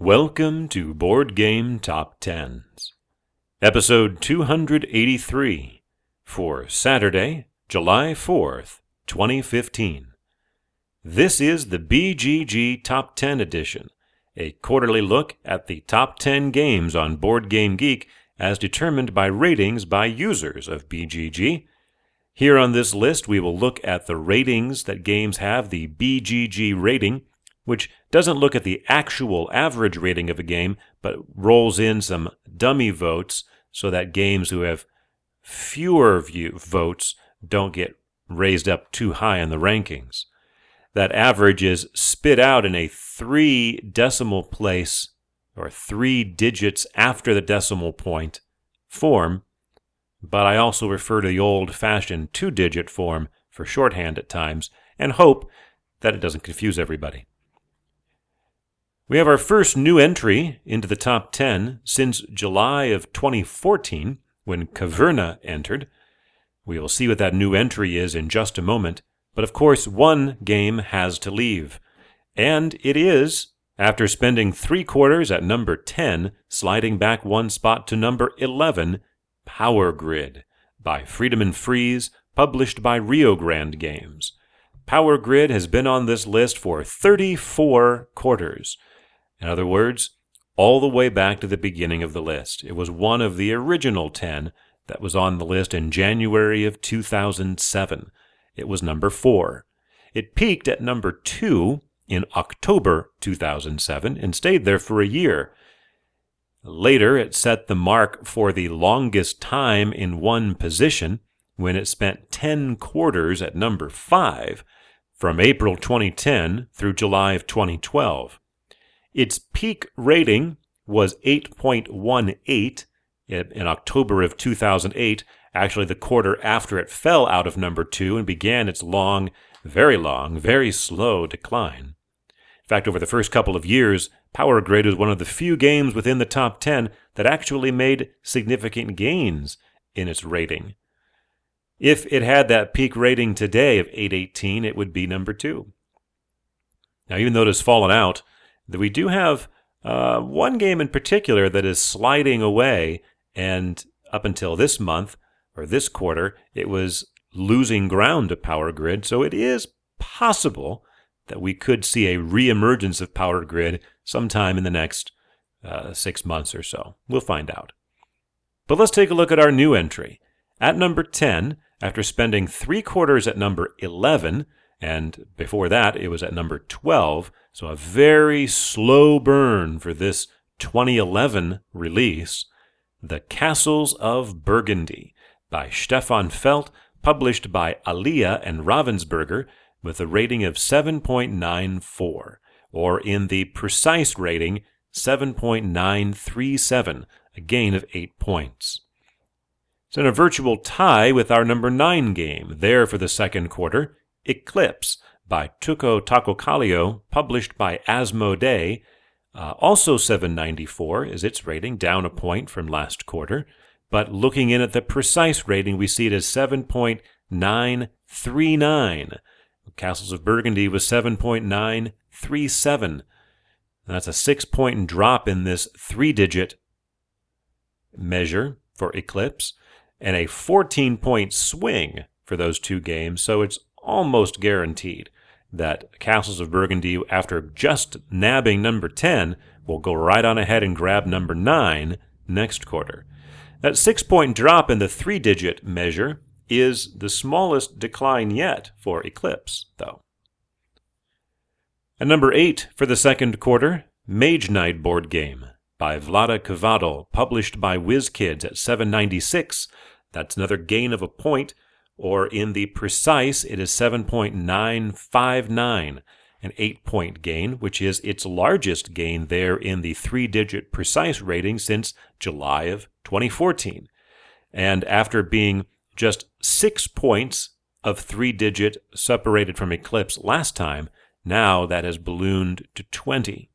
Welcome to Board Game Top Tens, episode 283 for Saturday, July 4th, 2015. This is the BGG Top 10 edition, a quarterly look at the top 10 games on Board Game Geek as determined by ratings by users of BGG. Here on this list, we will look at the ratings that games have, the BGG rating, which doesn't look at the actual average rating of a game, but rolls in some dummy votes so that games who have fewer view votes don't get raised up too high in the rankings. That average is spit out in a three decimal place or three digits after the decimal point form, but I also refer to the old fashioned two digit form for shorthand at times and hope that it doesn't confuse everybody. We have our first new entry into the top 10 since July of 2014 when Caverna entered. We will see what that new entry is in just a moment, but of course, one game has to leave. And it is after spending three quarters at number 10, sliding back one spot to number 11, Power Grid by Friedemann Friese, published by Rio Grande Games. Power Grid has been on this list for 34 quarters. In other words, all the way back to the beginning of the list. It was one of the original 10 that was on the list in January of 2007. It was number 4. It peaked at number 2 in October 2007 and stayed there for a year. Later, it set the mark for the longest time in one position when it spent 10 quarters at number 5 from April 2010 through July of 2012. Its peak rating was 8.18 in October of 2008, actually the quarter after it fell out of number 2 and began its long, very long, very slow decline. In fact, over the first couple of years, Power Grid was one of the few games within the top 10 that actually made significant gains in its rating. If it had that peak rating today of 818, it would be number two. Now, even though it has fallen out, we do have uh, one game in particular that is sliding away, and up until this month or this quarter, it was losing ground to Power Grid. So it is possible that we could see a reemergence of Power Grid sometime in the next uh, six months or so. We'll find out. But let's take a look at our new entry. At number 10, after spending three quarters at number 11, and before that it was at number 12, so a very slow burn for this 2011 release, The Castles of Burgundy by Stefan Feld, published by Alea and Ravensburger, with a rating of 7.94, or in the precise rating, 7.937, a gain of 8 points. It's in a virtual tie with our number 9 game, there for the second quarter, Eclipse by Touko Tahkokallio, published by Asmodee. Uh, also 794 is its rating, down a point from last quarter. But looking in at the precise rating, we see it as 7.939, Castles of Burgundy was 7.937. That's a six point drop in this three digit measure for Eclipse and a 14 point swing for those two games. So it's almost guaranteed that Castles of Burgundy, after just nabbing number 10, will go right on ahead and grab number 9 next quarter. That six point drop in the three digit measure is the smallest decline yet for Eclipse, though. And number eight for the second quarter, Mage Knight board game by Vlaada Chvátil, published by WizKids at 796. That's another gain of a point, or in the precise, it is 7.959, an eight point gain, which is its largest gain there in the three digit precise rating since July of 2014. And after being just six points of three digit separated from Eclipse last time. Now that has ballooned to 20.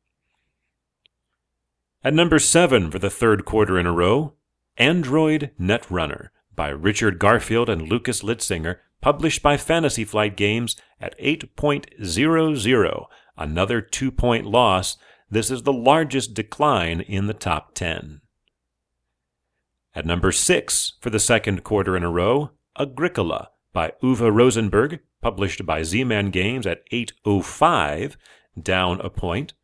At number seven for the third quarter in a row, Android Netrunner by Richard Garfield and Lukas Litzsinger, published by Fantasy Flight Games at 8.00, another two point loss. This is the largest decline in the top 10. At number 6 for the second quarter in a row, Agricola by Uwe Rosenberg, published by Z-Man Games at 805, down a point.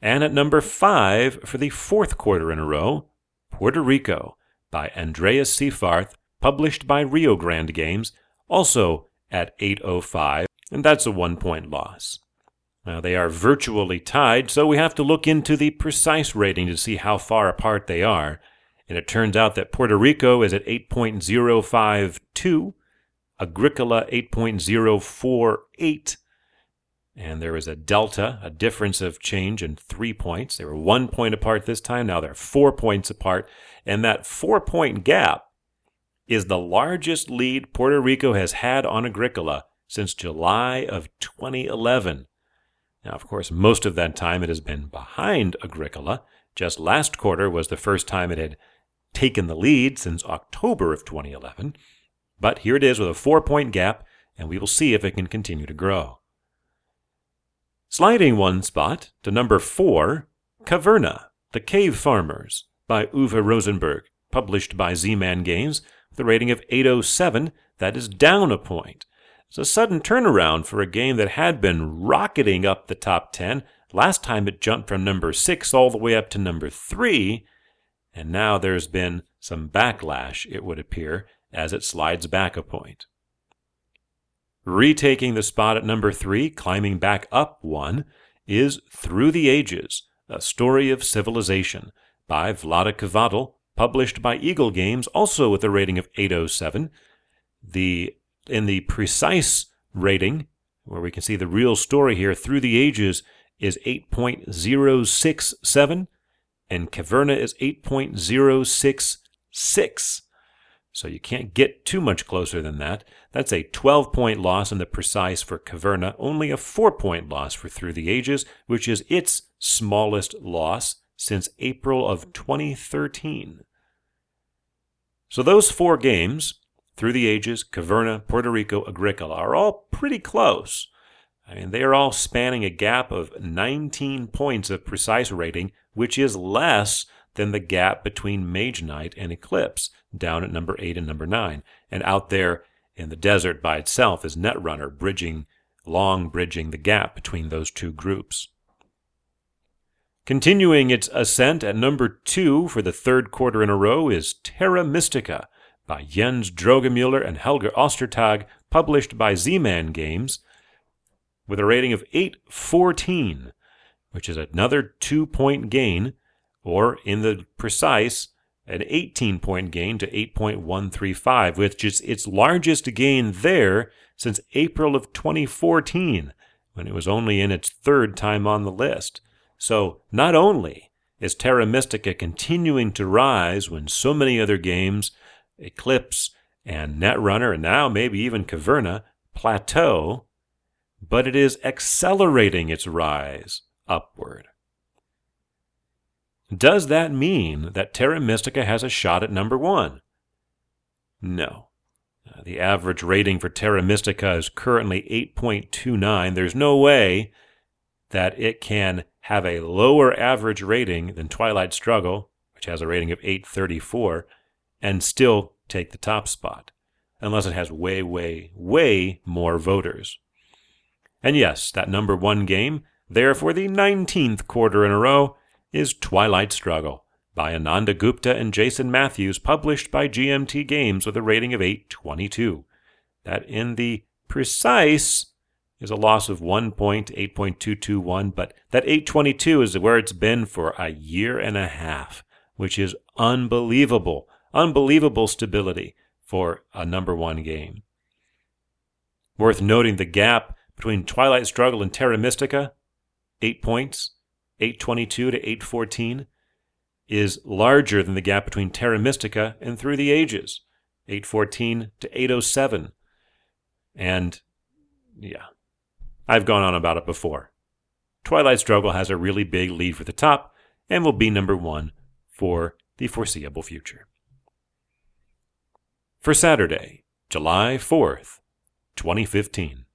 And at number 5 for the fourth quarter in a row, Puerto Rico by Andreas Seyfarth, published by Rio Grande Games, also at 805, and that's a one point loss. Now, they are virtually tied, so we have to look into the precise rating to see how far apart they are. And it turns out that Puerto Rico is at 8.052, Agricola 8.048, and there is a delta, a difference of change in three points. They were one point apart this time, now they're four points apart. And that four point gap is the largest lead Puerto Rico has had on Agricola since July of 2011. Now, of course, most of that time it has been behind Agricola. Just last quarter was the first time it had taken the lead since October of 2011. But here it is with a four point gap, and we will see if it can continue to grow. Sliding one spot to number four, Caverna, The Cave Farmers, by Uwe Rosenberg, published by Z Man Games, with a rating of 807. That is down a point. It's a sudden turnaround for a game that had been rocketing up the top 10. Last time it jumped from number 6 all the way up to number 3, and now there's been some backlash, it would appear, as it slides back a point. Retaking the spot at number 3, climbing back up one, is Through the Ages, a story of civilization by Vlaada Chvátil, published by Eagle Games, also with a rating of 807. The in the precise rating, where we can see the real story here, Through the Ages is 8.067, and Caverna is 8.066. So you can't get too much closer than that. That's a 12 point loss in the precise for Caverna, only a 4 point loss for Through the Ages, which is its smallest loss since April of 2013. So those four games, Through the Ages, Caverna, Puerto Rico, Agricola, are all pretty close. I mean, they are all spanning a gap of 19 points of precise rating, which is less than the gap between Mage Knight and Eclipse, down at number 8 and number 9. And out there in the desert by itself is Netrunner, bridging, long bridging the gap between those two groups. Continuing its ascent at number 2 for the third quarter in a row is Terra Mystica by Jens Droegemüller and Helge Ostertag, published by Z-Man Games with a rating of 814, which is another two point gain, or in the precise, an 18 point gain to 8.135, which is its largest gain there since April of 2014, when it was only in its third time on the list. So not only is Terra Mystica continuing to rise when so many other games, Eclipse and Netrunner, and now maybe even Caverna, plateau, but it is accelerating its rise upward. Does that mean that Terra Mystica has a shot at number one? No. Uh, the average rating for Terra Mystica is currently 8.29. There's no way that it can have a lower average rating than Twilight Struggle, which has a rating of 834, and still take the top spot, unless it has way, way, way more voters. And yes, that number one game, there for the 19th quarter in a row, is Twilight Struggle by Ananda Gupta and Jason Matthews, published by GMT Games with a rating of 822. That in the precise is a loss of 1.8.221, but that 822 is where it's been for a year and a half, which is unbelievable, unbelievable stability for a number one game. Worth noting the gap between Twilight Struggle and Terra Mystica, 8 points, 822 to 814, is larger than the gap between Terra Mystica and Through the Ages, 814 to 807. And yeah, I've gone on about it before. Twilight Struggle has a really big lead for the top and will be number one for the foreseeable future. For Saturday, July 4th, 2015.